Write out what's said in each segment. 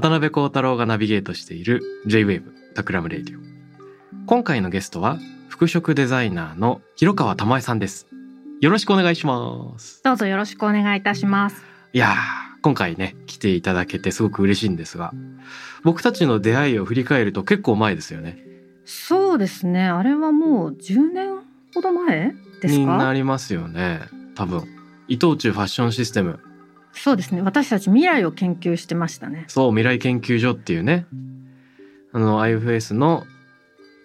渡邉康太郎がナビゲートしている J-Wave Takram Radio。今回のゲストは服飾デザイナーの廣川玉枝さんです。よろしくお願いします。どうぞよろしくお願いいたします。いやー、今回ね、来ていただけてすごく嬉しいんですが、僕たちの出会いを振り返ると結構前ですよね。そうですね。あれはもう10年ほど前ですになか。りますよね。多分。伊藤忠ファッションシステム。そうですね。私たち未来を研究してましたね。そう、未来研究所っていうね、あの、IFS の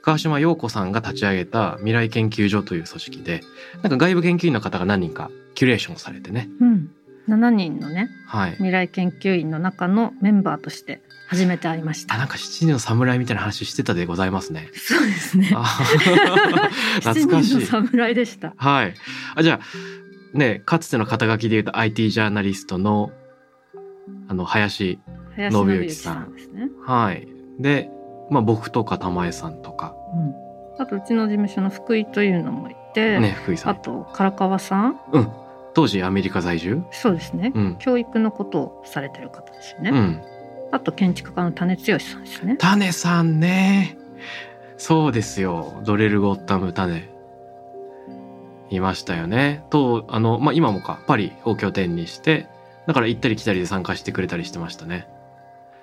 川島陽子さんが立ち上げた未来研究所という組織で、なんか外部研究員の方が何人かキュレーションされてね。うん。7人のねはい。未来研究員の中のメンバーとして初めて会いましあ、た。なんか七人の侍みたいな話してたでございますね。そうですね。あ懐かし7人のい。侍でした。はい。あ、じゃあ、ね、かつての肩書きで言うと IT ジャーナリストの、あの、林。林信之さんですね。はい。で、まあ僕とか玉江さんとか、うん。あとうちの事務所の福井というのもいて、ね、福井さあん。と唐川さん。うん。当時アメリカ在住？そうですね。うん。教育のことをされてる方ですよね。うん。あと建築家の種剛さんですね。種さんね。そうですよ。ドレルゴッタム種。いましたよね。と、あの、まあ、今もか、パリを拠点にして、だから行ったり来たりで参加してくれたりしてましたね。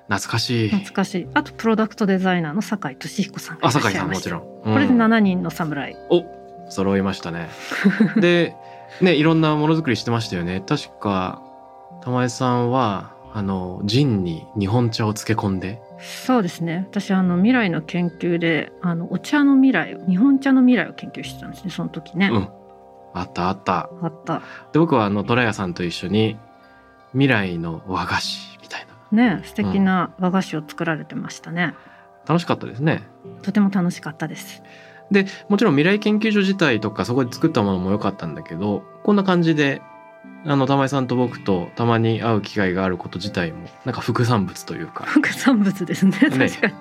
懐かしい。懐かしい。あとプロダクトデザイナーの酒井俊彦さんがいらあ、っしゃ酒井さんいました。もちろん。これでうん7人の侍。お揃いましたね。で、ね、いろんなものづくりしてましたよね。確か、玉江さんは、あの、ジンに日本茶を漬け込んで、そうですね。私あの未来の研究であのお茶の未来を日本茶の未来を研究してたんですね。その時ね。うんあったあった。あった。で、僕はあの、トラヤさんと一緒に、未来の和菓子みたいな。ね素敵な和菓子を作られてましたね。楽しかったですね。とても楽しかったです。で、もちろん未来研究所自体とかそこで作ったものも良かったんだけど、こんな感じで、あの、玉井さんと僕とたまに会う機会があること自体も、なんか副産物というか、副産物ですね。確かに。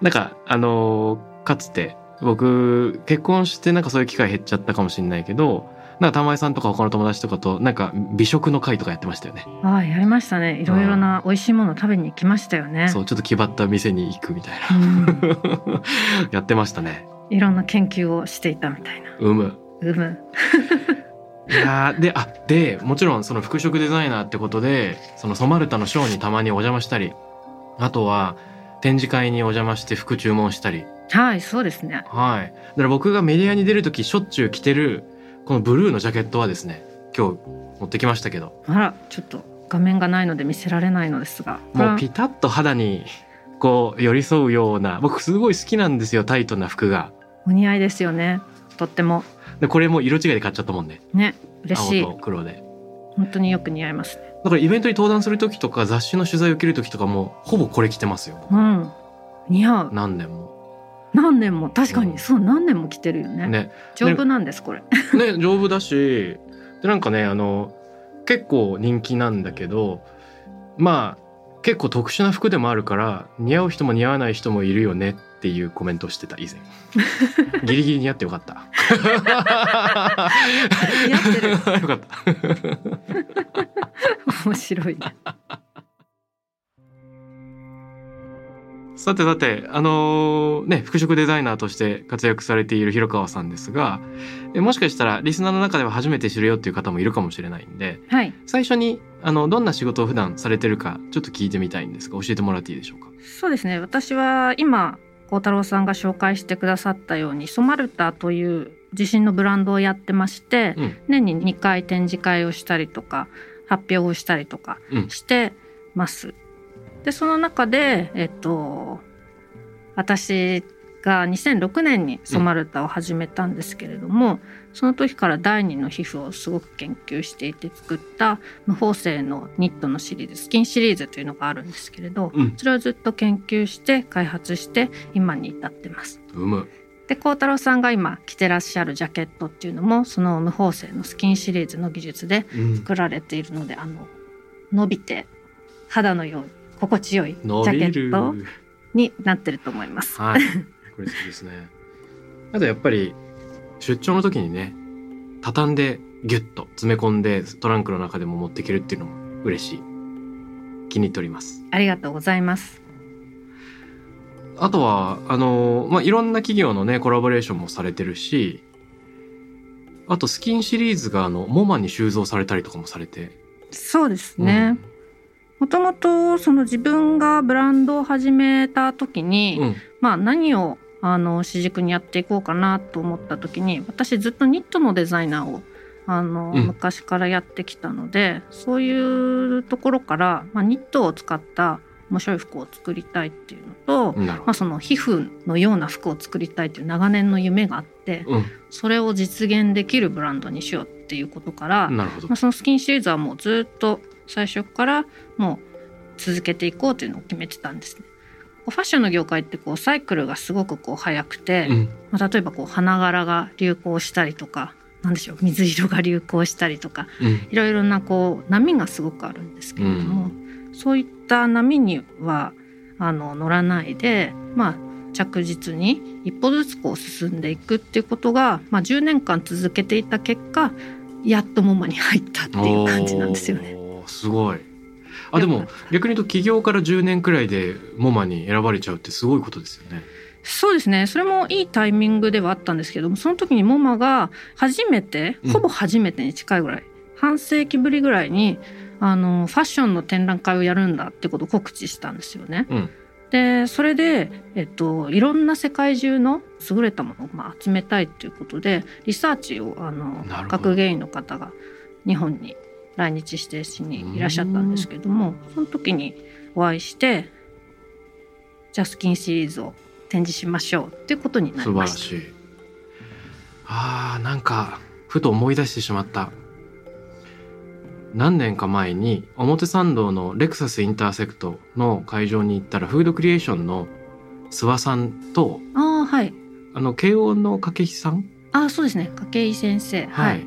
なんか、あのーかつて、僕、結婚してなんかそういう機会減っちゃったかもしれないけど、なんか玉井さんとか他の友達とかと、なんか美食の会とかやってましたよね。ああやりましたね。いろいろな美味しいもの食べに行きましたよね。そう、ちょっと気張った店に行くみたいうん。な。やってましたね。いろんな研究をしていたみたいな。うむ。うむ。いやーで、あ、で、もちろんその服飾デザイナーってことで、そのソマルタのショーにたまにお邪魔したり、あとは展示会にお邪魔して服注文したり、はい、そうですね。はい。だから僕がメディアに出るときしょっちゅう着てる、このブルーのジャケットはですね、今日持ってきましたけど、あら、ちょっと画面がないので見せられないのですが。もうピタッと肌にこう寄り添うような、僕すごい好きなんですよ、タイトな服が。お似合いですよね。とってもで、これも色違いで買っちゃったもんね。ね、嬉しい青。と黒で。本当によく似合いますね。だからイベントに登壇するときとか雑誌の取材を受けるときとかもほぼこれ着てますよ。うん。似合う。何年も。何年も確かうんにそう何年も着てるよね。ね。丈夫なんですこれ。ね、丈夫だし、で、なんかね、あの、結構人気なんだけど、まあ、結構特殊な服でもあるから、似合う人も似合わない人もいるよねっていうコメントをしてた、以前。ギリギリ似合ってよかった。似合ってる。よかった。面白いね。さてさて、あのーね、服飾デザイナーとして活躍されている広川さんですが、えもしかしたらリスナーの中では初めて知るよっていう方もいるかもしれないんで、はい。最初に、あの、どんな仕事を普段されてるか、ちょっと聞いてみたいんですが、教えてもらっていいでしょうか？そうですね。私は今幸太郎さんが紹介してくださったようにソマルタという自身のブランドをやってまして、うん年に2回展示会をしたりとか発表をしたりとかうんしてます。でその中で、えっと、私が2006年にソマルタを始めたんですけれども、その時から第二の皮膚をすごく研究していて作った無縫製のニットのシリーズスキンシリーズというのがあるんですけれど、うん。それをずっと研究して開発して今に至ってます。うむで幸太郎さんが今着てらっしゃるジャケットっていうのもその無縫製のスキンシリーズの技術でうん。作られているのであの伸びて肌のように心地よいジ伸ャケットになってると思います。はい。これ好きですね。あとやっぱり出張の時にね畳んでギュッと詰め込んでトランクの中でも持っていけるっていうのも嬉しい。気に入っております。ありがとうございます。あとはあのまあいろんな企業のねコラボレーションもされてるしあとスキンシリーズがあのモマに収蔵されたりとかもされて。そうですね。もともとその自分がブランドを始めた時に、うん、うんまあ何をあの主軸にやっていこうかなと思った時に私ずっとニットのデザイナーをあの、うん。昔からやってきたのでそういうところから、まあ、ニットを使った面白い服を作りたいっていうのと、まあ、その皮膚のような服を作りたいっていう長年の夢があってど、それを実現できるブランドにしようっていうことから、まあ、そのスキンシリーズはもうずっと最初からもう続けていこうというのを決めてたんですね。ファッションの業界ってこうサイクルがすごくこう早くて、うんまあ、例えばこう花柄が流行したりとかなんでしょう水色が流行したりとかうんいろいろなこう波がすごくあるんですけれども、そういった波にはあの乗らないで、まあ、着実に一歩ずつこう進んでいくっていうことが、まあ、10年間続けていた結果やっとモマに入ったっていう感じなんですよね。すごい。あでも 逆に言うと起業から10年くらいでモマに選ばれちゃうってすごいことですよね。そうですね。それもいいタイミングではあったんですけどもその時にモマが初めてうんほぼ初めてに近いぐらい、半世紀ぶりぐらいにあのファッションの展覧会をやるんだってことを告知したんですよね。うん。でそれで、えっと、いろんな世界中の優れたものを、まあ、集めたいっていうことでリサーチをあの学芸員の方が日本に来日してしにいらっしゃったんですけどもその時にお会いしてジャスキンシリーズを展示しましょうっていうことになり素晴ました。らしい。あーなんかふと思い出してしまった。何年か前に表参道のレクサスインターセクトの会場に行ったらフードクリエーションの諏訪さんとああはい。あの慶応の掛石さん？あそうですね。筧先生。はい、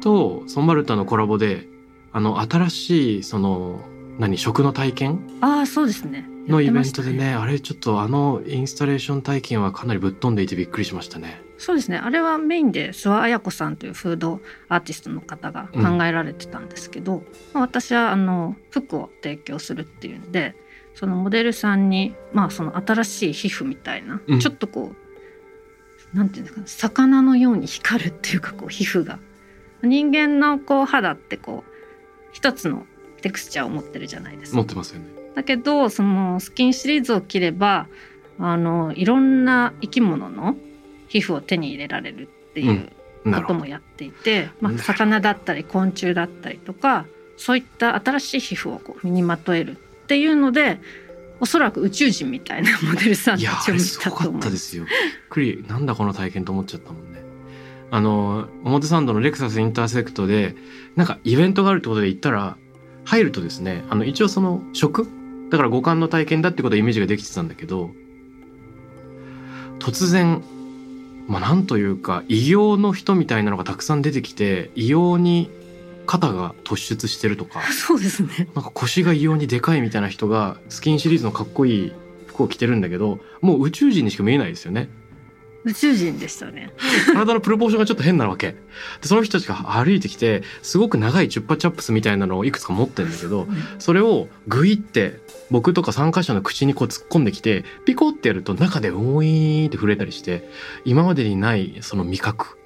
とソンバルタのコラボであの新しいその何食の体験？ああそうですね。のイベントでねあれちょっとあのインスタレーション体験はかなりぶっ飛んでいてびっくりしましたね。そうですね。あれはメインで諏訪綾子さんというフードアーティストの方が考えられてたんですけど、まあ、私はあの服を提供するっていうんでそのモデルさんに、まあ、その新しい皮膚みたいな、うん。ちょっとこうなんていうんですかね魚のように光るっていうかこう皮膚が。人間のこう肌ってこう一つのテクスチャーを持ってるじゃないですか持ってますよね。だけどそのスキンシリーズを着ればあのいろんな生き物の皮膚を手に入れられるっていう。こともやっていて、まあ、なるほど魚だったり昆虫だったりとかそういった新しい皮膚をこう身にまとえるっていうのでおそらく宇宙人みたいなモデルさんいやたちを見あれすごかたと思うったですよ。びっくりなんだこの体験と思っちゃったもんね。あの表参道のレクサスインターセクトでなんかイベントがあるってことで行ったら入るとですねあの一応その食？だから五感の体験だってことはイメージができてたんだけど突然まあなんというか異形の人みたいなのがたくさん出てきて異様に肩が突出してるとか そうですね。なんか腰が異様にでかいみたいな人がスキンシリーズのかっこいい服を着てるんだけどもう宇宙人にしか見えないですよね宇宙人でしたね。体のプロポーションがちょっと変なわけ。でその人たちが歩いてきてすごく長いチュッパチャップスみたいなのをいくつか持ってるんだけどそれをグイって僕とか参加者の口にこう突っ込んできてピコってやると中でウォイーンって震えたりして今までにないその味覚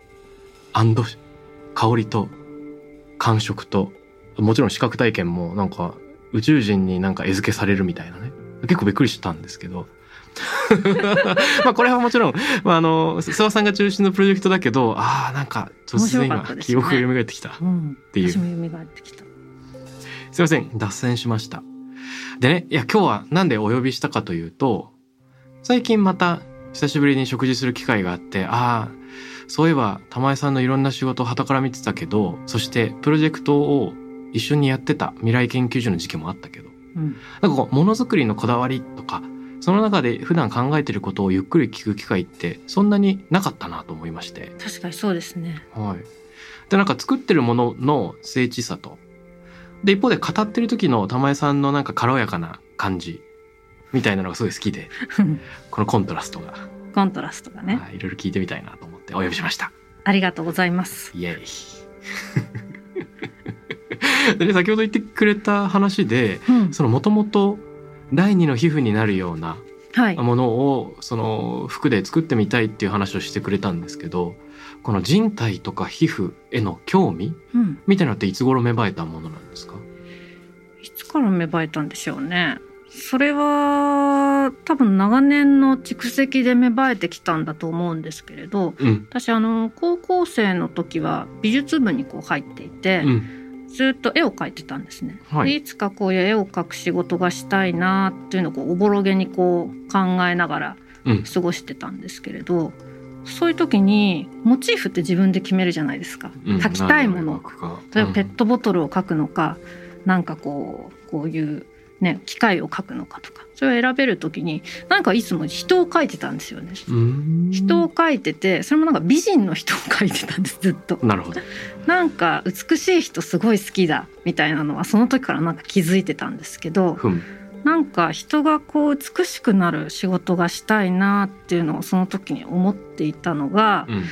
香りと感触ともちろん視覚体験もなんか宇宙人になんか餌付けされるみたいなね。結構びっくりしたんですけど まあこれはもちろん、まあ、あの諏訪さんが中心のプロジェクトだけどああなんか突然今、ね。記憶が蘇ってきた。うん、ていう。私も蘇ってきた。すいません。脱線しました。でねいや今日はなんでお呼びしたかというと最近また久しぶりに食事する機会があってああそういえば玉井さんのいろんな仕事を傍から見てたけどそしてプロジェクトを一緒にやってた未来研究所の時期もあったけど。うん、なんかこうものづくりのこだわりとかその中で普段考えてることをゆっくり聞く機会ってそんなになかったなと思いまして、確かにそうですね。はい、でなんか作ってるものの精緻さとで一方で語ってる時の玉江さんのなんか軽やかな感じみたいなのがすごい好きで このコントラストが、コントラストがね。はい、いろいろ聞いてみたいなと思ってお呼びしました。ありがとうございます。イエイ でね先ほど言ってくれた話でうん、そのもともと第二の皮膚になるようなはい。ものをその服で作ってみたいっていう話をしてくれたんですけどこの人体とか皮膚への興味うん、みたいなのっていつ頃芽生えたものなんですか？いつから芽生えたんでしょうね。それは多分長年の蓄積で芽生えてきたんだと思うんですけれどうん私あの高校生の時は美術部にこう入っていて、うんずっと絵を描いてたんですね。はい。でいつかこういう絵を描く仕事がしたいなっていうのをこうおぼろげにこう考えながらうん。過ごしてたんですけれどそういう時にモチーフって自分で決めるじゃないですか。うん。描きたいもの。例えばペットボトルを描くのか、なんかこうこういうね機械を描くのかとか。それを選べる時になんかいつも人を描いてたんですよね。うん。人を描いててそれもなんか美人の人を描いてたんですずっと。なるほど。なんか美しい人すごい好きだみたいなのはその時からなんか気づいてたんですけどなんか人がこう美しくなる仕事がしたいなっていうのをその時に思っていたのがうん。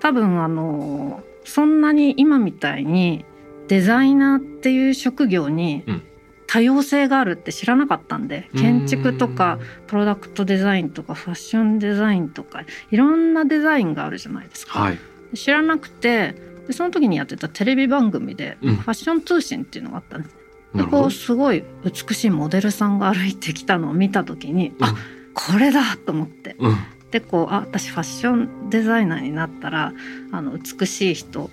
多分あのそんなに今みたいにデザイナーっていう職業にうん多様性があるって知らなかったんで建築とかプロダクトデザインとかファッションデザインとかいろんなデザインがあるじゃないですか。はい。知らなくてでその時にやってたテレビ番組でうん。ファッション通信っていうのがあったんです。でなるほど。こうすごい美しいモデルさんが歩いてきたのを見た時に、あこれだと思って。うん。でこうあ私ファッションデザイナーになったらあの美しい人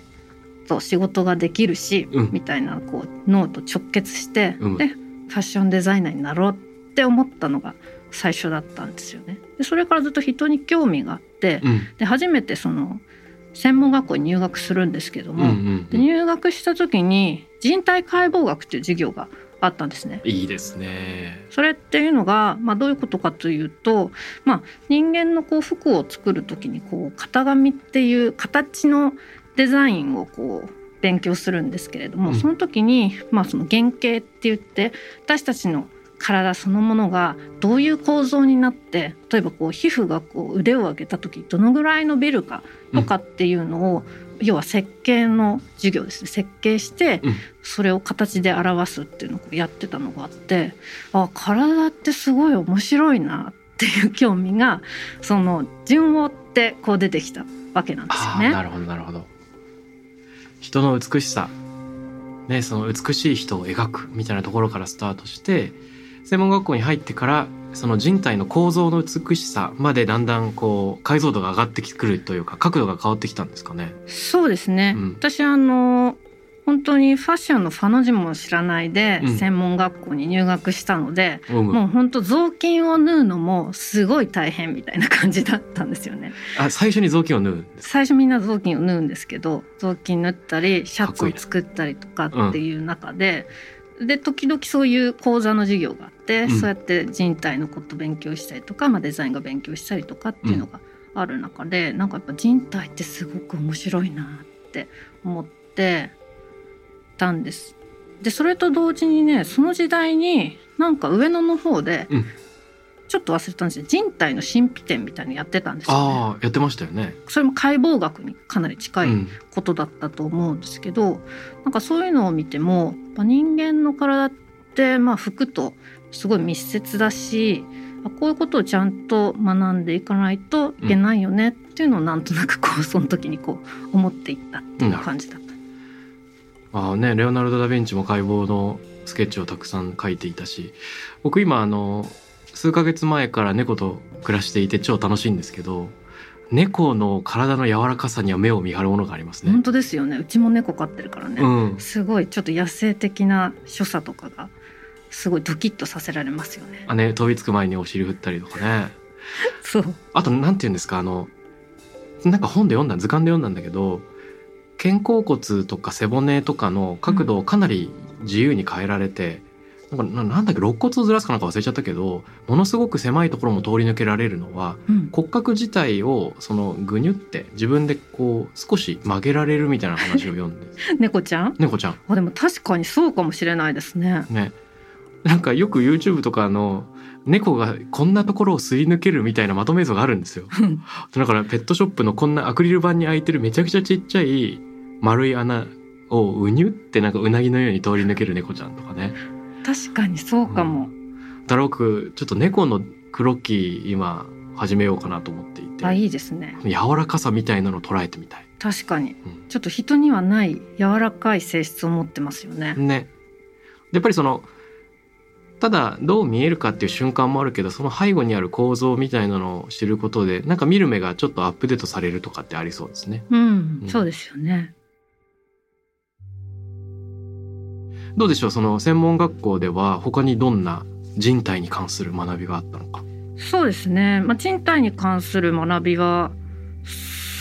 と仕事ができるし、うん。みたいなこう脳と直結して、うん。でファッションデザイナーになろうって思ったのが最初だったんですよね。でそれからずっと人に興味があって、うん。で初めてその専門学校に入学するんですけどうんも、うん。で入学した時に人体解剖学っていう授業があったんですね。いいですね。それっていうのが、まあ、どういうことかというと、まあ、人間のこう服を作る時にこう型紙っていう形のデザインをこう勉強するんですけれども、うん。その時に、まあ、その原型って言って私たちの体そのものがどういう構造になって例えばこう皮膚がこう腕を上げた時どのぐらい伸びるかとかっていうのを、要は設計の授業ですね。設計してうん。それを形で表すっていうのをやってたのがあってあ体ってすごい面白いなっていう興味がその順を追ってこう出てきたわけなんですよね。なるほどなるほど人の美しさ。ねその美しい人を描くみたいなところからスタートして専門学校に入ってからその人体の構造の美しさまでだんだんこう解像度が上がってくるというか角度が変わってきたんですかね。そうですね、うん。私あの本当にファッションのファの字も知らないでうん。専門学校に入学したので、うん。もう本当雑巾を縫うのもすごい大変みたいな感じだったんですよね。あ最初に雑巾を縫う最初みんな雑巾を縫うんですけど雑巾縫ったりシャツを作ったりとかっていう中で、で時々そういう講座の授業があって、うん。そうやって人体のこと勉強したりとか、まあ、デザインが勉強したりとかっていうのがある中で、なんかやっぱ人体ってすごく面白いなって思ってたんです。でそれと同時にねその時代になんか上野の方で、うんちょっと忘れたんですけど人体の神秘展みたいなのやってたんですよね。ああやってましたよね。それも解剖学にかなり近いうんことだったと思うんですけど、なんかそういうのを見てもまあ人間の体ってまあ服とすごい密接だしあこういうことをちゃんと学んでいかないといけないよねっていうのをなんとなくこうその時にこう思っていったっていう感じだった。ああねレオナルド・ダ・ヴィンチも解剖のスケッチをたくさん描いていたし僕今あの数ヶ月前から猫と暮らしていて超楽しいんですけど猫の体の柔らかさには目を見張るものがありますね。本。当ですよね。うちも猫飼ってるからね、うん、すごいちょっと野生的な所作とかがすごいドキッとさせられますよね。あね飛びつく前にお尻振ったりとかね。そう。あとなんて言うんですかあのなんか本で読んだ図鑑で読んだんだけど肩甲骨とか背骨とかの角度をかなり自由に変えられて、なんかななんだっけ肋骨をずらすかなんか忘れちゃったけどものすごく狭いところも通り抜けられるのはうん。骨格自体をそのぐにゅって自分でこう少し曲げられるみたいな話を読んで。猫ちゃん？猫ちゃん。あでも確かにそうかもしれないですね。ね。なんかよく YouTube とかの猫がこんなところをすり抜けるみたいなまとめ映像があるんですよ。だからペットショップのこんなアクリル板に開いてるめちゃくちゃちっちゃい丸い穴をうにゅってなんかうなぎのように通り抜ける猫ちゃんとかね。確かにそうかも、だろうくちょっと猫のクロッキー今始めようかなと思っていて。あいいですね。柔らかさみたいなのを捉えてみたい。確かに。うん。ちょっと人にはない柔らかい性質を持ってますよね、ね。やっぱりそのただどう見えるかっていう瞬間もあるけどその背後にある構造みたいなのを知ることでなんか見る目がちょっとアップデートされるとかってありそうですね。うん、うん。そうですよねどうでしょうその専門学校では他にどんな人体に関する学びがあったのか。そうですね、まあ、賃貸に関する学びは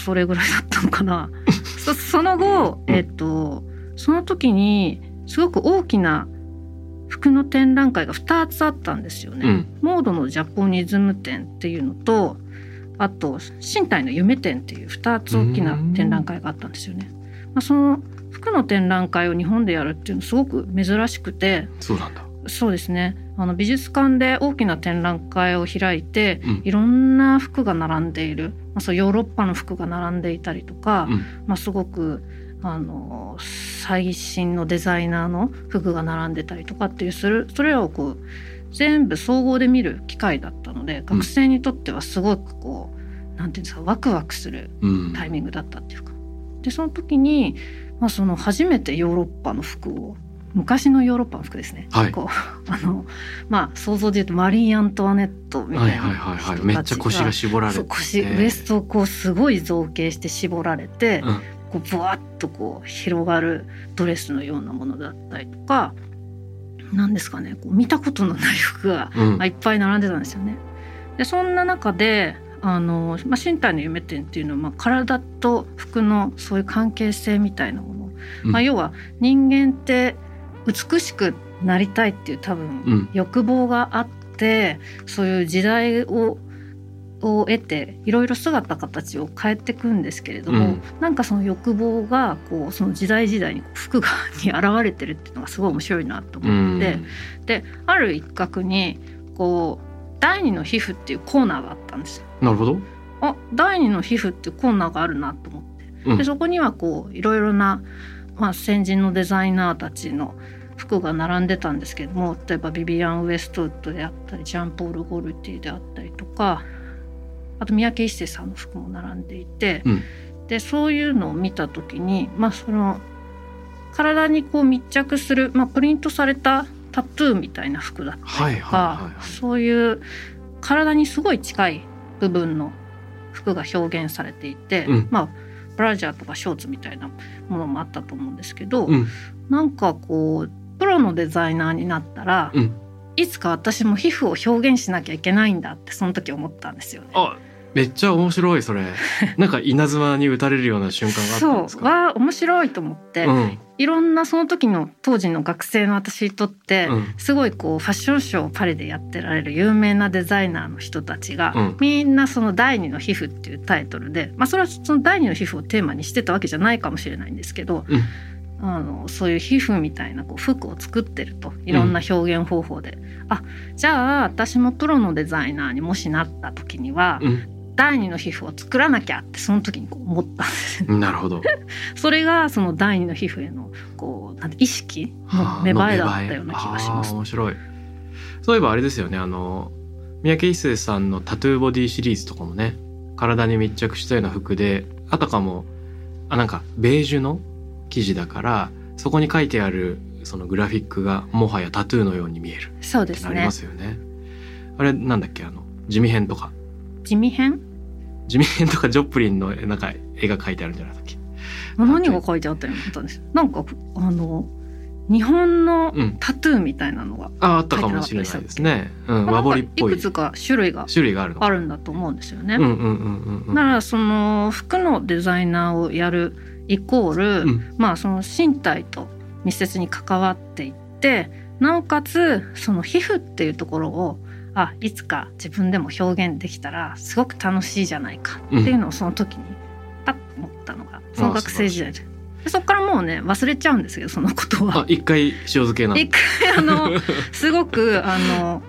それぐらいだったのかな そその後うんえっとその時にすごく大きな服の展覧会が2つあったんですよね。うんモードのジャポニズム展っていうのとあと身体の夢展っていう2つ大きな展覧会があったんですよね。まあ、その服の展覧会を日本でやるっていうのすごく珍しくて。そうなんだ。そうですね。あの美術館で大きな展覧会を開いてうん。いろんな服が並んでいる、まあ、そうヨーロッパの服が並んでいたりとか、うん。まあ、すごくあの最新のデザイナーの服が並んでたりとかっていうするそれらをこう全部総合で見る機会だったので学生にとってはすごくこうなんていうんですかワクワクするうん。タイミングだったっていうか。でその時に、まあ、その初めてヨーロッパの服を昔のヨーロッパの服ですね、はい。こう あのまあ想像で言うとマリー・アントワネットみたいなはいはいはい。はい。めっちゃ腰が絞られて。腰ウエストをこうすごい造形して絞られて、うん。こうブワッとこう広がるドレスのようなものだったりとかなんですかねこう見たことのない服がいっぱい並んでたんですよね。でそんな中であの、まあ、身体の夢展っていうのは、まあ、体と服のそういう関係性みたいなもの、うん。まあ、要は人間って美しくなりたいっていう多分、うん。欲望があってそういう時代をを得ていろいろ姿形を変えていくんですけれども、うん。なんかその欲望がこうその時代時代に服がに現れてるっていうのがすごい面白いなとう思って。ん。である一角にこう第二の皮膚っていうコーナーがあったんですよ。なるほど。あ第二の皮膚っていうコーナーがあるなと思ってうんでそこにはこういろいろな、まあ、先人のデザイナーたちの服が並んでたんですけども例えばビビアン・ウエストウッドであったりジャンポール・ゴルティであったりとかあと三宅一生さんの服も並んでいて、うんでそういうのを見た時にまあその体にこう密着する、まあ、プリントされたタトゥーみたいな服だったりとか、はいはいそういう体にすごい近い部分の服が表現されていて、うん。まあブラジャーとかショーツみたいなものもあったと思うんですけど、うん。なんかこうプロのデザイナーになったら、うん。いつか私も皮膚を表現しなきゃいけないんだってその時思ったんですよね。あめっちゃ面白いそれ。なんか稲妻に打たれるような瞬間があったんですか？そう。わあ面白いと思って、うん。いろんなその時の当時の学生の私にとって、うん。すごいこうファッションショーをパリでやってられる有名なデザイナーの人たちが、うん。みんなその「第二の皮膚」っていうタイトルで、まあ、それはその第二の皮膚をテーマにしてたわけじゃないかもしれないんですけど、うん。あのそういう皮膚みたいなこう服を作ってるといろんな表現方法で、あじゃあ私もプロのデザイナーにもしなった時には、うん第二の皮膚を作らなきゃってその時にこう思ったんですよなるほど。それがその第二の皮膚へのこうなんて意識の芽生えだったような気がします。面白い。そういえばあれですよねあの三宅一生さんのタトゥーボディシリーズとかもね体に密着したような服であたかもあなんかベージュの生地だからそこに書いてあるそのグラフィックがもはやタトゥーのように見えるそうですねってなりま。すよね。あれなんだっけ？あの地味編とか地味編地味編とかジョプリンのなんか絵が描いてあるんじゃなかったっけ？何が書いてあったようなったんですなんかあの日本のうん。タトゥーみたいなのが、ああったかもしれないですね。うん、和彫りっぽい。いくつか種類が種類があるあるんだと思うんですよね。うんうんうんうん。うん。だからその服のデザイナーをやるイコール、うん。まあその身体と密接に関わっていってなおかつその皮膚っていうところをあいつか自分でも表現できたらすごく楽しいじゃないかっていうのをその時にパッと思ったのがその学生時代ででそこからもうね忘れちゃうんですけどそのことはあ。一回塩漬けなの。一回あの すごくあの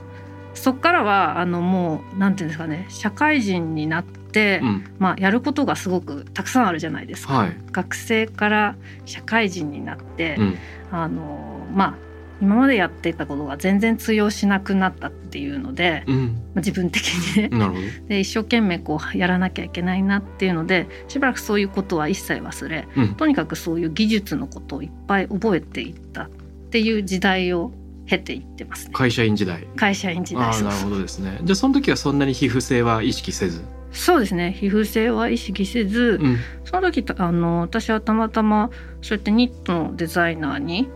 そこからはあのもうなんていうんですかね社会人になって、うんまあ、やることがすごくたくさんあるじゃないですか。はい。学生から社会人になって、うんあのまあ今までやっていたことが全然通用しなくなったっていうので、うん。まあ、自分的にねなるほど。で一生懸命こうやらなきゃいけないなっていうのでしばらくそういうことは一切忘れうん。とにかくそういう技術のことをいっぱい覚えていったっていう時代を経ていってますね会社員時代。会社員時代あなるほどですね。じゃあその時はそんなに皮膚性は意識せず？そうですね皮膚性は意識せず、うん。その時たあの私はたまたまそうやってニットのデザイナーに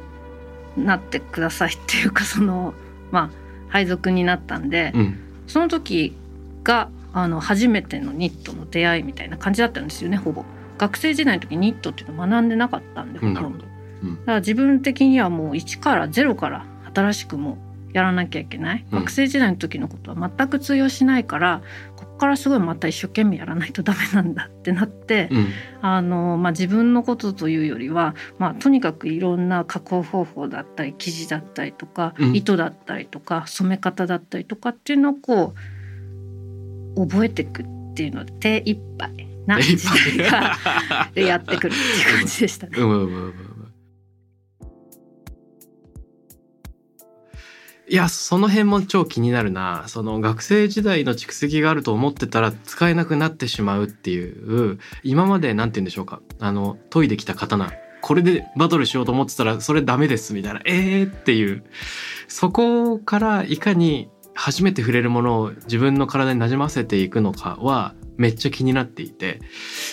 なってくださいっていうかその まあ配属になったんで、うん。その時があの初めてのニットの出会いみたいな感じだったんですよねほぼ。学生時代の時ニットっていうのを学んでなかったんで、うん。だから自分的にはもう一からゼロから新しくもうやらなきゃいけない、うん。学生時代の時のことは全く通用しないからここからすごいまた一生懸命やらないとダメなんだってなって、うん。あのまあ、自分のことというよりは、まあ、とにかくいろんな加工方法だったり生地だったりとか、うん。糸だったりとか染め方だったりとかっていうのをこう覚えていくっていうので手一杯な時代がで やってくるっていう感じでしたね。いやその辺も超気になるな。その学生時代の蓄積があると思ってたら使えなくなってしまうっていう。今までなんて言うんでしょうか。あの研いできた刀。これでバトルしようと思ってたらそれダメですみたいな。えーっていう。そこからいかに初めて触れるものを自分の体になじませていくのかはめっちゃ気になっていて。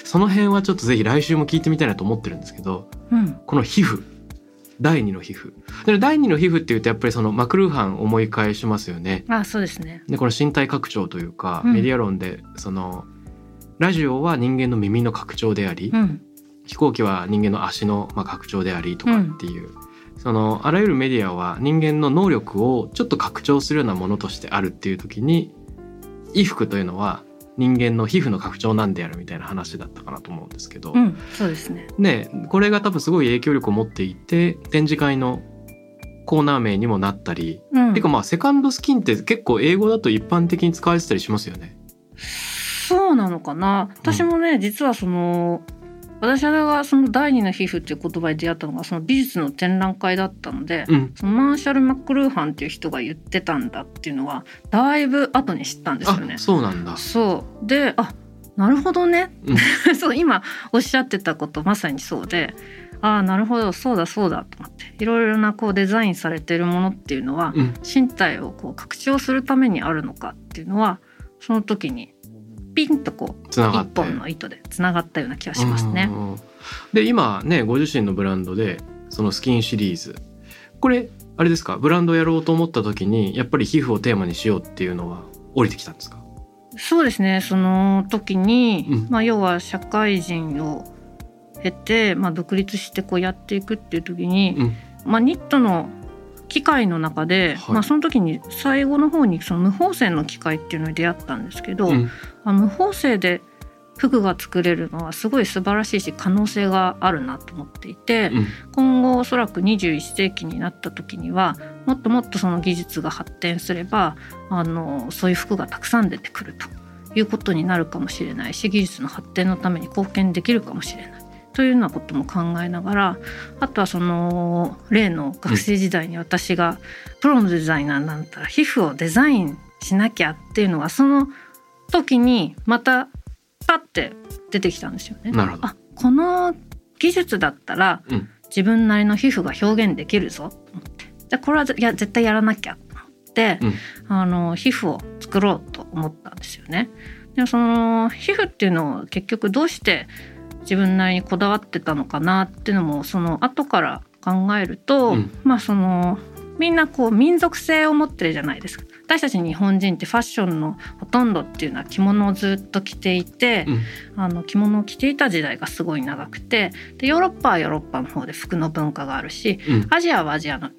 その辺はちょっとぜひ来週も聞いてみたいなと思ってるんですけどうん。この皮膚第二の皮膚。で第二の皮膚っていうとやっぱりそのマクルーハン思い返しますよね。あそうですね。でこの身体拡張というか、うん。メディア論でそのラジオは人間の耳の拡張であり、うん。飛行機は人間の足のまあ拡張でありとかっていう、そのあらゆるメディアは人間の能力をちょっと拡張するようなものとしてあるっていう時に衣服というのは人間の皮膚の拡張なんであるみたいな話だったかなと思うんですけど、うん、そうですね。ねこれが多分すごい影響力を持っていて展示会のコーナー名にもなったり、うんてかまあセカンドスキンって結構英語だと一般的に使われてたりしますよね。そうなのかな私もね、実はその私がその第二の皮膚っていう言葉に出会ったのがその美術の展覧会だったので、うん。そのマーシャル・マックルーハンっていう人が言ってたんだっていうのはだいぶ後に知ったんですよねあ。そうなんだ。そうであなるほどね、う そう今おっしゃってたことまさにそうでああなるほどそうだそうだと思っていろいろなこうデザインされているものっていうのは、うん。身体をこう拡張するためにあるのかっていうのはその時にピンとこう一。本の糸でつながったような気がしますね。うんで今ねご自身のブランドでそのスキンシリーズ。これあれですか？ブランドやろうと思った時にやっぱり皮膚をテーマにしようっていうのは降りてきたんですか？そうですね。その時に、うん。まあ、要は社会人を経て、まあ、独立してこうやっていくっていう時に、うん。まあ、ニットの機械の中で、はい。まあ、その時に最後の方にその無縫製の機械っていうのに出会ったんですけど、うんあ無縫製で服が作れるのはすごい素晴らしいし可能性があるなと思っていて、うん。今後おそらく21世紀になった時にはもっともっとその技術が発展すればあのそういう服がたくさん出てくるということになるかもしれないし技術の発展のために貢献できるかもしれない。というようなことも考えながらあとはその例の学生時代に私がプロのデザイナーになったら皮膚をデザインしなきゃっていうのがその時にまたパッて出てきたんですよね。なるほど。あこの技術だったら、うん。自分なりの皮膚が表現できるぞ。と思ってでこれはいや絶対やらなきゃと思って、うん。あの皮膚を作ろうと思ったんですよね。でその皮膚っていうのを結局どうして自分なりにこだわってたのかなっていうのもその後から考えると、うん。まあそのみんなこう民族性を持ってるじゃないですか私たち日本人ってファッションのほとんどっていうのは着物をずっと着ていて、うん。あの着物を着ていた時代がすごい長くてでヨーロッパはヨーロッパの方で服の文化があるしうん。アジアはアジアの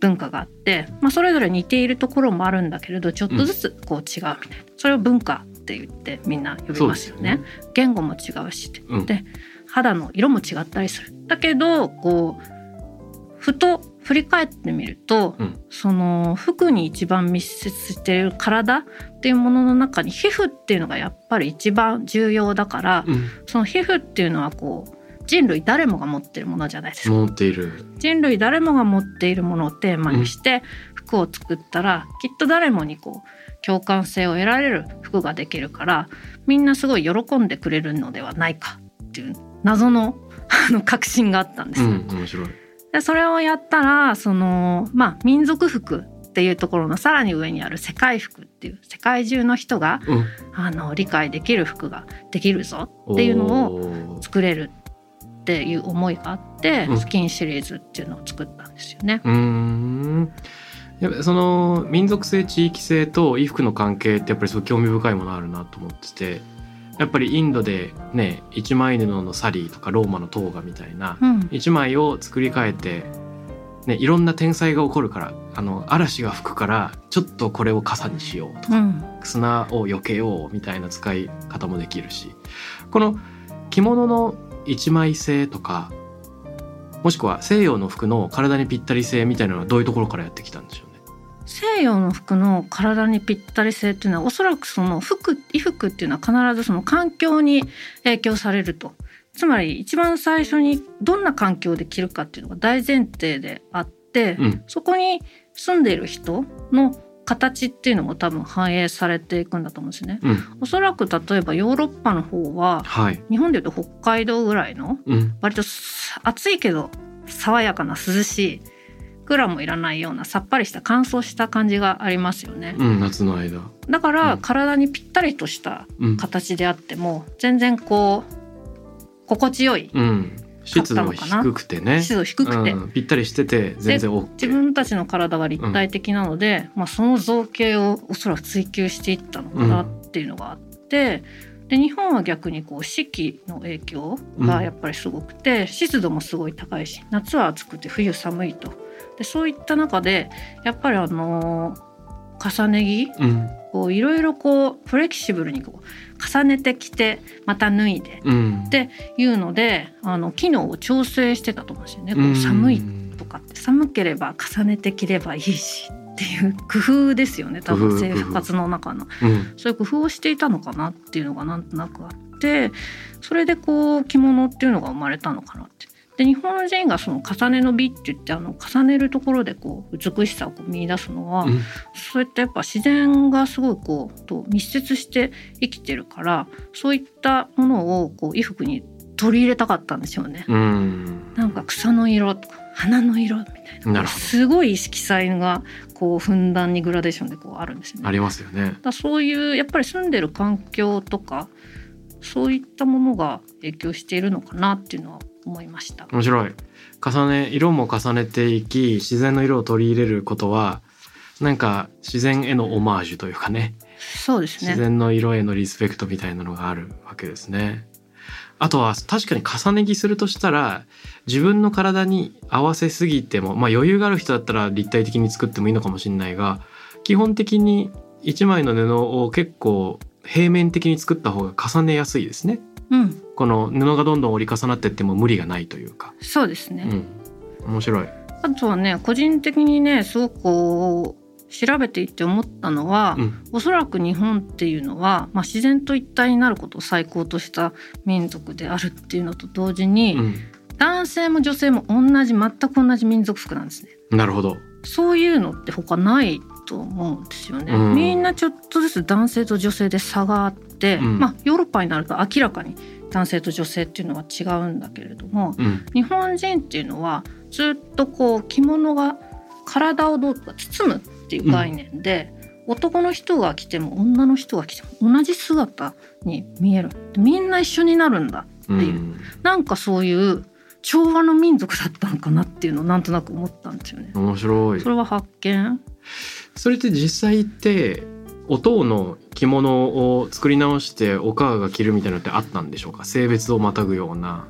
文化があって、まあ、それぞれ似ているところもあるんだけれどちょっとずつこう違うみたいな、それを文化って言ってみんな呼びますよね。そう言語も違うしで肌の色も違ったりする。だけどこうふと振り返ってみると、うん。その服に一番密接している体っていうものの中に皮膚っていうのがやっぱり一番重要だから、うん。その皮膚っていうのはこう人類誰もが持ってるものじゃないですか。持っている。人類誰もが持っているものをテーマにして服を作ったら、きっと誰もにこう共感性を得られる服ができるからみんなすごい喜んでくれるのではないかっていう謎の確信があったんですよ。うん面白いでそれをやったらそのまあ民族服っていうところのさらに上にある世界服っていう世界中の人がうん。あの理解できる服ができるぞっていうのをを作れるっていう思いがあって、うん。スキンシリーズっていうのを作ったんですよね。うーん。やっぱその民族性地域性と衣服の関係ってやっぱりすごい興味深いものあるなと思っててやっぱりインドでね一枚布のサリーとかローマのトーガみたいなうん一枚を作り変えて、ね、いろんな天才が起こるからあの嵐が吹くからちょっとこれを傘にしようとか、うん砂を避けようみたいな使い方もできるしこの着物の一枚性とかもしくは西洋の服の体にぴったり性みたいなのはどういうところからやってきたんでしょ。西洋の服の体にぴったり性っていうのはおそらくその服衣服っていうのは必ずその環境に影響されると。つまり一番最初にどんな環境で着るかっていうのが大前提であって、うん。そこに住んでいる人の形っていうのも多分反映されていくんだと思うんですね。うん、おそらく例えばヨーロッパの方ははい、日本でいうと北海道ぐらいのうん、割と暑いけど爽やかな涼しいクーラーもいらないようなさっぱりした乾燥した感じがありますよね。うん、夏の間、だからうん。体にぴったりとしたうん、形であっても全然こう心地よいうん、湿度が低くてね、湿度低くて、うん、ぴったりしてて全然 OK。自分たちの体が立体的なので、まあ、その造形をおそらく追求していったのかなっていうのがあって、で日本は逆にこう四季の影響がやっぱりすごくて、湿度もすごい高いし夏は暑くて冬寒いとでそういった中でやっぱりあのー重ね着うん、こういろいろこうフレキシブルにこう重ねてきてまた脱いでうん、でいうのであの機能を調整してたと思うんですよね。こううん寒いとかって。寒ければ重ねて着ればいいしっていう工夫ですよね。多分生活の中の。うん、そういう工夫をしていたのかなっていうのがなんとなくあってそれでこう着物っていうのが生まれたのかなって。で日本人がその重ねの美って言ってあの重ねるところでこう美しさをこう見出すのは、うんそういったやっぱ自然がすごいこうと密接して生きてるからそういったものをこう衣服に取り入れたかったんですよね。うん、なんか草の色とか花の色みたいなすごい色彩がこうふんだんにグラデーションでこうあるんですよね。ありますよね。だそういうやっぱり住んでる環境とかそういったものが影響しているのかなっていうのは思いました。面白い重ね色も重ねていき自然の色を取り入れることはなんか自然へのオマージュというかねそうですね。自然の色へのリスペクトみたいなのがあるわけですね。あとは確かに重ね着するとしたら自分の体に合わせすぎてもまあ余裕がある人だったら立体的に作ってもいいのかもしれないが基本的に一枚の布を結構平面的に作った方が重ねやすいですね。うん、この布がどんどん折り重なってっても無理がないというか。そうですね。うん、面白い。あとはね個人的にねすごくこう調べていって思ったのは、うん、おそらく日本っていうのは、まあ、自然と一体になることを最高とした民族であるっていうのと同時に、うん、男性も女性も同じ全く同じ民族服なんですね。なるほど。そういうのって他ないと思うんですよね。うんみんなちょっとずつ男性と女性で差があって、うんまあヨーロッパになると明らかに男性と女性っていうのは違うんだけれども、うん、日本人っていうのはずっとこう着物が体をどうか包むっていう概念で、男の人が着ても女の人が着ても同じ姿に見えるみんな一緒になるんだっていう、んなんかそういう調和の民族だったのかなっていうのをなん。となく思ったんですよね。面白いそれは発見それって実際ってお父の着物を作り直してお母が着るみたいなのってあったんでしょうか？性別をまたぐような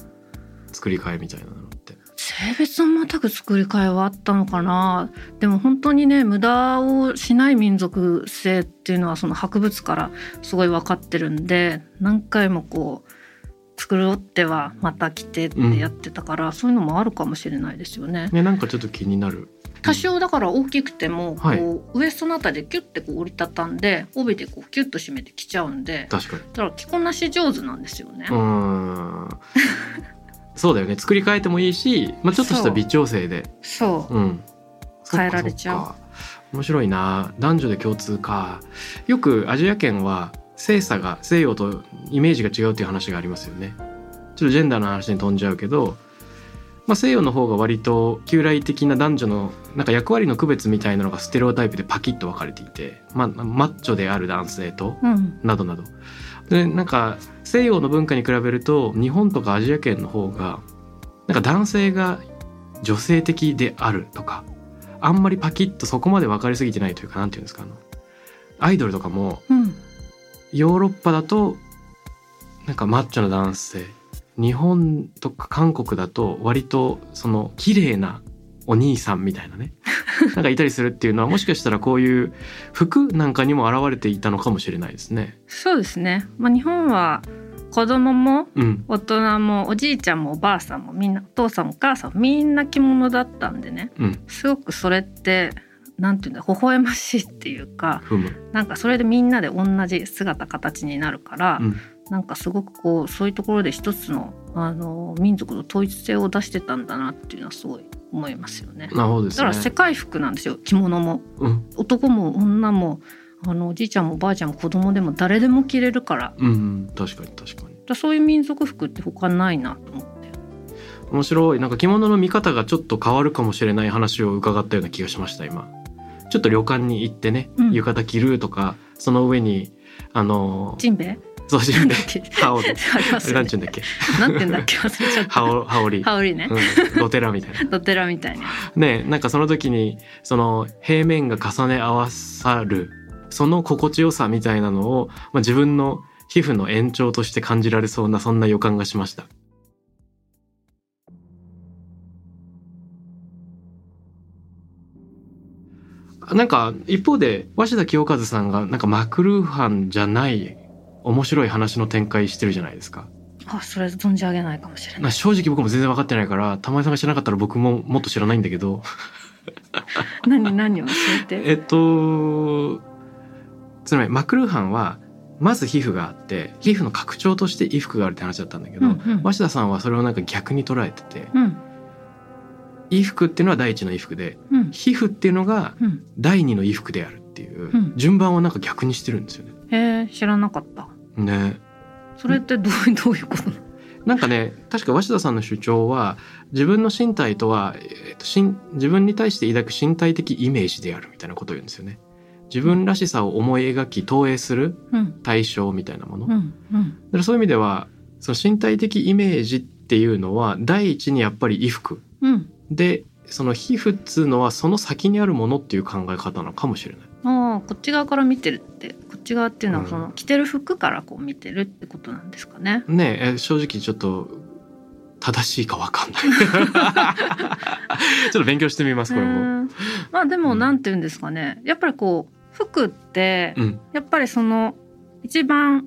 作り替えみたいなのって。性別をまたぐ作り替えはあったのかな？でも本当にね無駄をしない民族性っていうのはその博物からすごい分かってるんで何回もこう作ろうってはまた着てってやってたから、そういうのもあるかもしれないですよね。ねなんかちょっと気になる多少だから大きくてもこう、はいウエストのあたりでキュッてこう折りたたんで帯でこうキュッと締めて着ちゃうんで。確かに。だから着こなし上手なんですよね。うーん。そうだよね。作り変えてもいいし、まあ、ちょっとした微調整で。そう。う。ん。変えられちゃう。面白いな。男女で共通かよくアジア圏は性差が西洋とイメージが違うっていう話がありますよね。ちょっとジェンダーの話に飛んじゃうけど、まあ、西洋の方が割と旧来的な男女のなんか役割の区別みたいなのがステレオタイプでパキッと分かれていて、まあ、マッチョである男性とうん。などなど。でなんか西洋の文化に比べると日本とかアジア圏の方がなんか男性が女性的であるとかあんまりパキッとそこまで分かりすぎてないというかなんていうんですかあのアイドルとかもうん。ヨーロッパだとなんかマッチョな男性日本とか韓国だと割とその綺麗なお兄さんみたいなね。なんかいたりするっていうのはもしかしたらこういう服なんかにも現れていたのかもしれないですね。そうですね、まあ、日本は子供もうん、大人もおじいちゃんもおばあさんもみんなお父さんお母さんみんな着物だったんでね。うん、すごくそれってなんていうんだ微笑ましいっていうか。なんかそれでみんなで同じ姿形になるから、うんなんかすごくこうそういうところで一つのあの民族の統一性を出してたんだなっていうのはすごい思いますよね。なるほどね。だから世界服なんですよ着物もうん、男も女もあのおじいちゃんもおばあちゃんも子供でも誰でも着れるからうん、うん、確かに確かに。だそういう民族服って他ないなと思って。面白い。なんか着物の見方がちょっと変わるかもしれない話を伺ったような気がしました今。ちょっと旅館に行ってね、うん浴衣着るとか、その上にあのジンベエ？そうジンベエなんだっけ？羽織なんちゅうんだっけ？なんてんだっけ？忘れちゃった。羽織羽織。羽織ね。うん、ドテラみたいな。ドテラみたいな。ねなんかその時にその平面が重ね合わさるその心地よさみたいなのを、まあ、自分の皮膚の延長として感じられそうなそんな予感がしました。なんか一方で鷲田清和さんがなんかマクルーハンじゃない面白い話の展開してるじゃないですか。あ、それ存じ上げないかもしれない。まあ正直僕も全然分かってないから玉井さんが知らなかったら僕ももっと知らないんだけど 何何を教えて？えっとつまりマクルーハンはまず皮膚があって皮膚の拡張として衣服があるって話だったんだけど、うんうん鷲田さんはそれをなんか逆に捉えててうん衣服っていうのは第一の衣服でうん皮膚っていうのがうん。第二の衣服であるっていううん順番をなんか逆にしてるんですよね。へえ、知らなかった。ねそれってどうどういうことなんかね確か鷲田さんの主張は自分の身体とは、えっと、身自分に対して抱く身体的イメージであるみたいなことを言うんですよね。自分らしさを思い描き投影するうん対象みたいなもの。うんうんだからそういう意味ではその身体的イメージっていうのは第一にやっぱり衣服うん。でその皮膚っつうのはその先にあるものっていう考え方なのかもしれない。ああ、こっち側から見てるって、こっち側っていうのはうんその着てる服からこう見てるってことなんですかね。ねええ正直ちょっと正しいかわかんない。ちょっと勉強してみますこれも。うんまあでもなんて言うんですかね。やっぱりこう服ってうん、やっぱりその一番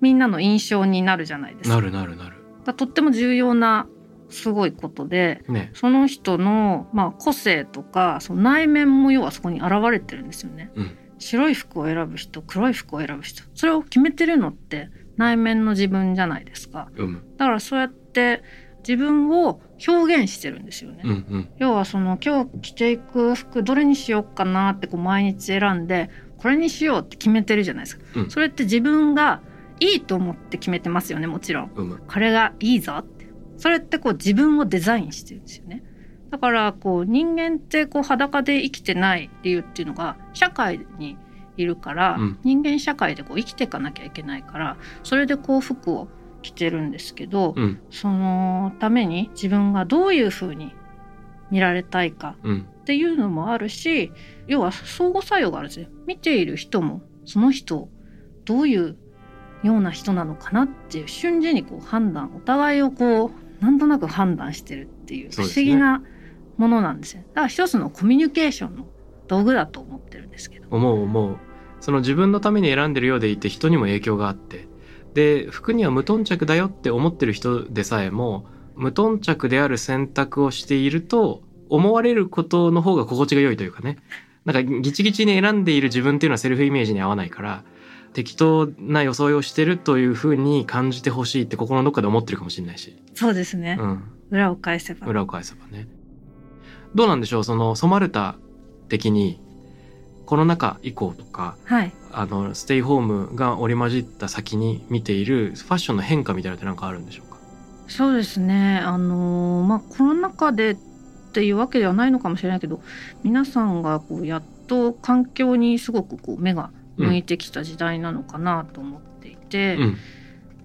みんなの印象になるじゃないですか。なるなるなる。とっても重要なすごいことでね。その人の、まあ、個性とかその内面も要はそこに現れてるんですよね。うん。白い服を選ぶ人黒い服を選ぶ人。それを決めてるのって内面の自分じゃないですか。うん。だからそうやって自分を表現してるんですよね。うんうん。要はその今日着ていく服どれにしようかなってこう毎日選んでこれにしようって決めてるじゃないですか、うん。それって自分がいいと思って決めてますよねもちろん。うん。これがいいぞってそれってこう自分をデザインしてるんですよね。だからこう人間ってこう裸で生きてない理由っていうのが社会にいるから、うん。人間社会でこう生きていかなきゃいけないからそれでこう服を着てるんですけど、うん。そのために自分がどういうふうに見られたいかうん。っていうのもあるし要は相互作用があるんですね。見ている人もその人どういうような人なのかなっていう瞬時にこう判断お互いをこうなんとなく判断してるっていう不思議なものなんですよ。だから一つのコミュニケーションの道具だと思ってるんですけど。思う思う。その自分のために選んでるようでいて人にも影響があって。で服には無頓着だよって思ってる人でさえも無頓着である選択をしていると思われることの方が心地が良いというかね。なんかギチギチに選んでいる自分っていうのはセルフイメージに合わないから適当な装いをしてるというふうに感じてほしいって心のどっかで思ってるかもしれないし、そうですね、うん、裏を返せば。裏を返せばね。どうなんでしょうそのソマルタ的にコロナ禍以降とかはい。あのステイホームが織り交じった先に見ているファッションの変化みたいなのって何かあるんでしょうか？そうですね。あのーまあコロナ禍でっていうわけではないのかもしれないけど皆さんがこうやっと環境にすごくこう目が向いてきた時代なのかなと思っていて、うん。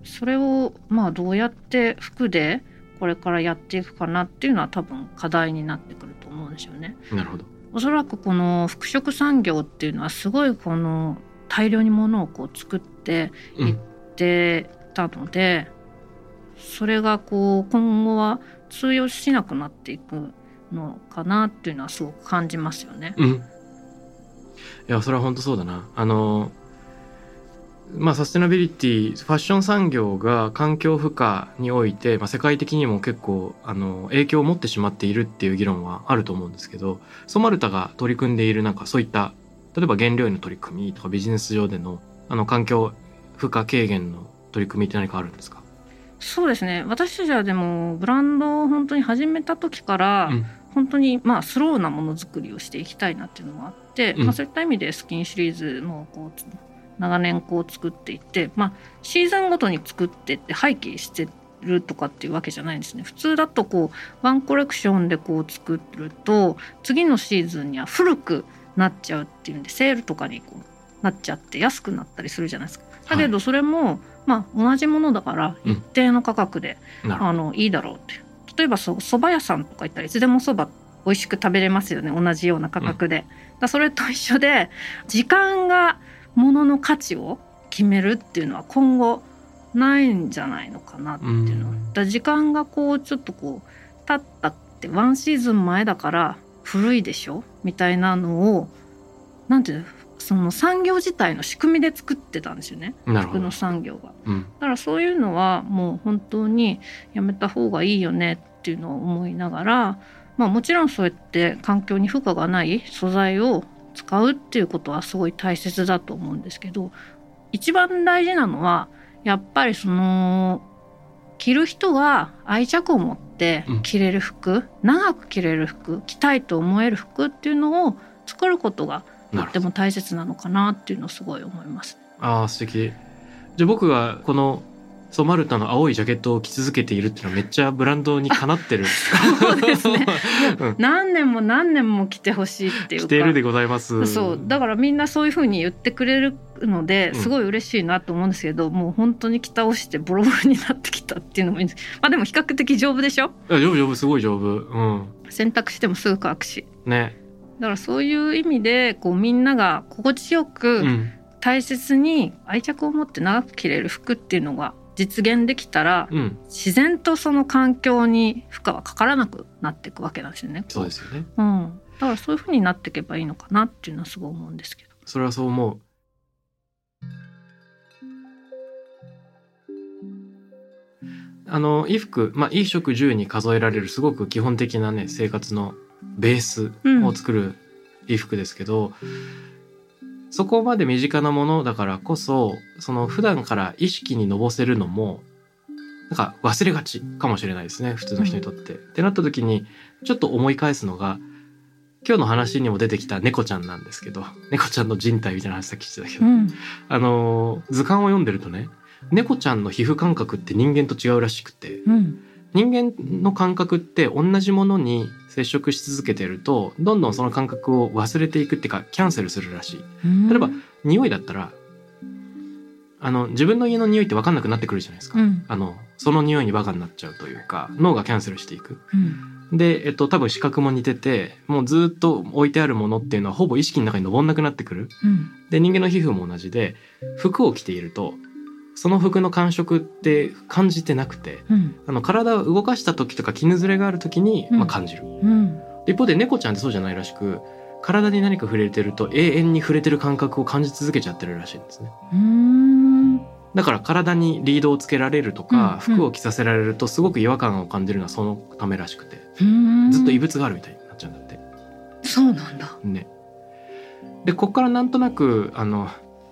それをまあどうやって服でこれからやっていくかなっていうのは多分課題になってくると思うんですよね。なるほど。おそらくこの服飾産業っていうのはすごいこの大量に物をこう作ってうん。ってたのでそれがこう今後は通用しなくなっていくのかなっていうのはすごく感じますよね。うんいやそれは本当そうだな。あのまあサステナビリティファッション産業が環境負荷において、まあ、世界的にも結構あの影響を持ってしまっているっていう議論はあると思うんですけどソマルタが取り組んでいるなんかそういった例えば原料への取り組みとかビジネス上でのあの環境負荷軽減の取り組みって何かあるんですか、そうですね。私たちはでもブランドを本当に始めた時から、うん。本当にまあスローなものづくりをしていきたいなっていうのもあっまあ、そういった意味でスキンシリーズもこう長年こう作っていって、まあ、シーズンごとに作ってって廃棄してるとかっていうわけじゃないんですね。普通だとこうワンコレクションでこう作ると次のシーズンには古くなっちゃうっていうんでセールとかにこうなっちゃって安くなったりするじゃないですか。だけどそれも、まあ同じものだからうん。一定の価格でなるほあのいいだろうって。例えばそ蕎麦屋さんとか行ったらいつでも蕎麦美味しく食べれますよね。同じような価格で、だからそれと一緒で時間が物の価値を決めるっていうのは今後ないんじゃないのかなっていうの。は、うん。だ時間がこうちょっとこう経ったってワンシーズン前だから古いでしょ？みたいなのをなんていうの？その産業自体の仕組みで作ってたんですよね。服の産業が。うん。だからそういうのはもう本当にやめた方がいいよねっていうのを思いながら、まあ、もちろんそうやって環境に負荷がない素材を使うっていうことはすごい大切だと思うんですけど一番大事なのはやっぱりその着る人が愛着を持ってうん。着れる服、長く着れる服着たいと思える服っていうのを作ることがとっても大切なのかなっていうのをすごい思います。ああ素敵。じゃあ僕がこのソマルタの青いジャケットを着続けているっていうのはめっちゃブランドにかなってる。そうですね。うん。何年も何年も着てほしいっていうか。着ているでございます。そう。だからみんなそういう風に言ってくれるのでうん。すごい嬉しいなと思うんですけど、もう本当に着倒してボロボロになってきたっていうのもいいんです。まあでも比較的丈夫でしょ？あ丈夫丈夫。すごい丈夫。うん。洗濯してもすぐ乾くし。ね。だからそういう意味でこうみんなが心地ようくん。大切に愛着を持って長く着れる服っていうのが実現できたらうん。自然とその環境に負荷はかからなくなっていくわけなんですよね。そうですよね。うん、だからそういう風になっていけばいいのかなっていうのはすごい思うんですけど。それはそう思う。あの衣服まあ衣食住に数えられるすごく基本的なね生活のベースを作る衣服ですけど、そこまで身近なものだからこそその普段から意識にのぼせるのもなんか忘れがちかもしれないですね普通の人にとって。ってなった時にちょっと思い返すのが今日の話にも出てきた猫ちゃんなんですけど猫ちゃんの人体みたいな話さっきしてたけど、うん、あのー図鑑を読んでるとね猫ちゃんの皮膚感覚って人間と違うらしくてうん、人間の感覚って同じものに接触し続けてるとどんどんその感覚を忘れていくっていうかキャンセルするらしい。例えば匂いだったらあの自分の家の匂いって分かんなくなってくるじゃないですか、うん。あのその匂いにバカになっちゃうというか脳がキャンセルしていく。うん。で、えっと、多分視覚も似ててもうずっと置いてあるものっていうのはほぼ意識の中に上んなくなってくる。うん。で人間の皮膚も同じで服を着ているとその服の感触って感じてなくてうん。あの体を動かした時とか絹ずれがある時に、うん。まあ、感じる。うん。一方で猫ちゃんってそうじゃないらしく体に何か触れてると永遠に触れてる感覚を感じ続けちゃってるらしいんですね。だから体にリードをつけられるとか、うん。服を着させられるとすごく違和感を感じるのはそのためらしくてずっと異物があるみたいになっちゃうんだって。そうなんだ。ね。でここからなんとなくあの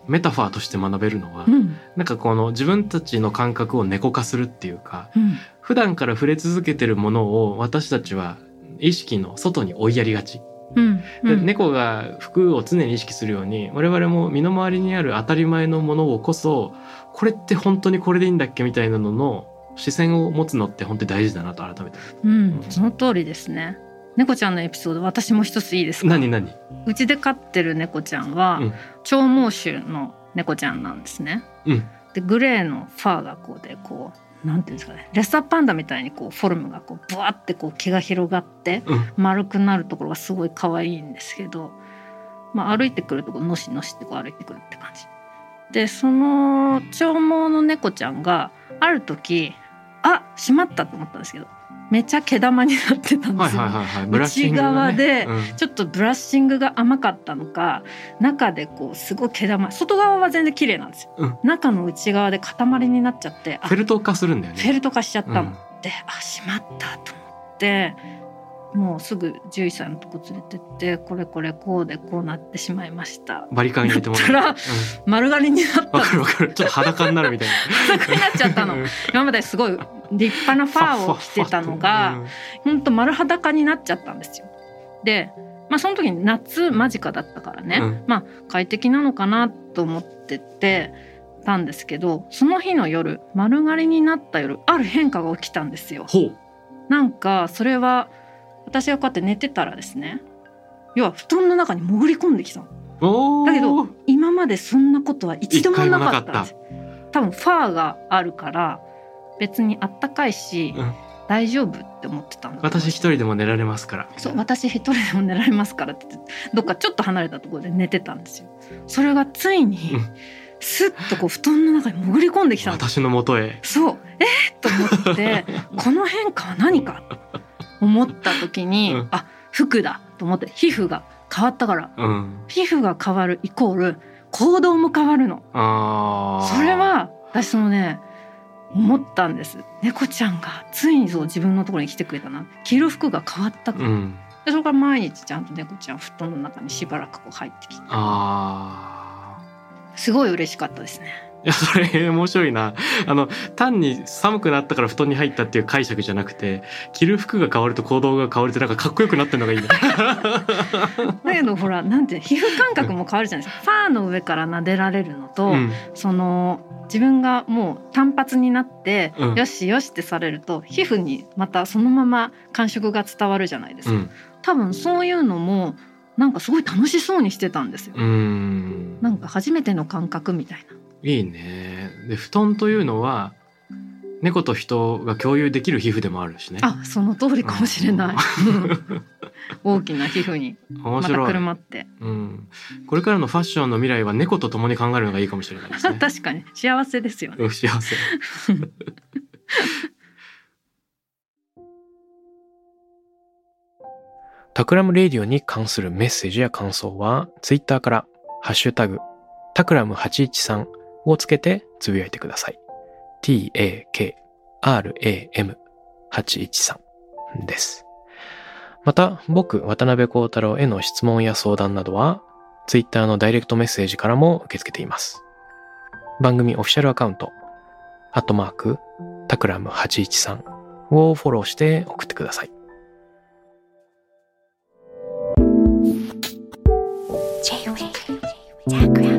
メタファーとして学べるのは、うん。なんかこの自分たちの感覚を猫化するっていうかうん。普段から触れ続けてるものを私たちは意識の外に追いやりがち、うん。でうん。猫が服を常に意識するように我々も身の回りにある当たり前のものをこそこれって本当にこれでいいんだっけみたいなのの視線を持つのって本当に大事だなと改めてうん。その通りですね猫ちゃんのエピソード私も一ついいですか？何何？うちで飼ってる猫ちゃんは、うん。長毛種の猫ちゃんなんですね。うん。でグレーのファーがこうでこうなんていうんですかね。レッサーパンダみたいにこうフォルムがこうブワってこう毛が広がってうん。丸くなるところがすごい可愛いんですけど、まあ、歩いてくるとこうのしのしってこう歩いてくるって感じ。でその長毛の猫ちゃんがある時あしまったと思ったんですけどめちゃ毛玉になってたんですよ。はいはいはいはい。内側でうん。ちょっとブラッシングが甘かったのか中でこうすごい毛玉外側は全然綺麗なんですよ、うん。中の内側で塊になっちゃってあフェルト化するんだよね。フェルト化しちゃったの、うん。であしまったと思ってもうすぐ獣医さんのとこ連れてってこれこれこうでこうなってしまいました。バリカン入れてもらったら丸刈りになったわかるわかる。ちょっと裸になるみたいな。裸になっちゃったの。うん。今まですごい立派なファーを着てたのがほんと丸裸になっちゃったんですよ。で、まあ、その時に夏間近だったからね、うん。まあ快適なのかなと思っててたんですけどその日の夜丸刈りになった夜ある変化が起きたんですよ。なんかそれは私がこうやって寝てたらですね要は布団の中に潜り込んできただけど今までそんなことは一度もなかったんです。多分ファーがあるから別にあったかいし、うん。大丈夫って思ってたんだ私一人でも寝られますから。そう私一人でも寝られますからってどっかちょっと離れたところで寝てたんですよ。それがついにうん。スッとこう布団の中に潜り込んできたの。私の元へ。そう。えー、と思ってこの変化は何か。と思った時に、うん。あ服だと思って皮膚が変わったからうん。皮膚が変わるイコール行動も変わるの。それは私そのね思ったんです。猫ちゃんがついにそう自分のところに来てくれたな。着る服が変わったから、うん。でそれから毎日ちゃんと猫ちゃん布団の中にしばらくこう入ってきて。あすごい嬉しかったですね。ーいやそれ面白いな。あの単に寒くなったから布団に入ったっていう解釈じゃなくて着る服が変わると行動が変わるってなんかかっこよくなってるのがいいね。だけどほらなんて皮膚感覚も変わるじゃないですか。ファーの上から撫でられるのと、うん。その自分がもう単発になって、うん。よしよしってされると皮膚にまたそのまま感触が伝わるじゃないですか、うん。多分そういうのもなんかすごい楽しそうにしてたんですよ、うん。なんか初めての感覚みたいないいね。で布団というのは猫と人が共有できる皮膚でもあるしね。あその通りかもしれない。大きな皮膚にまた面白い、くるまって。うん、これからのファッションの未来は猫と共に考えるのがいいかもしれないですね。確かに。幸せですよね。うん幸せ。Takram Radio に関するメッセージや感想は、ツイッターから、ハッシュタグ、タクラム813をつけてつぶやいてください。t-a-k-r-a-m813 です。また、僕、渡邉康太郎への質問や相談などは、ツイッターのダイレクトメッセージからも受け付けています。番組オフィシャルアカウント、アットマーク、タクラム813をフォローして送ってください。 J-Wave. J-Wave.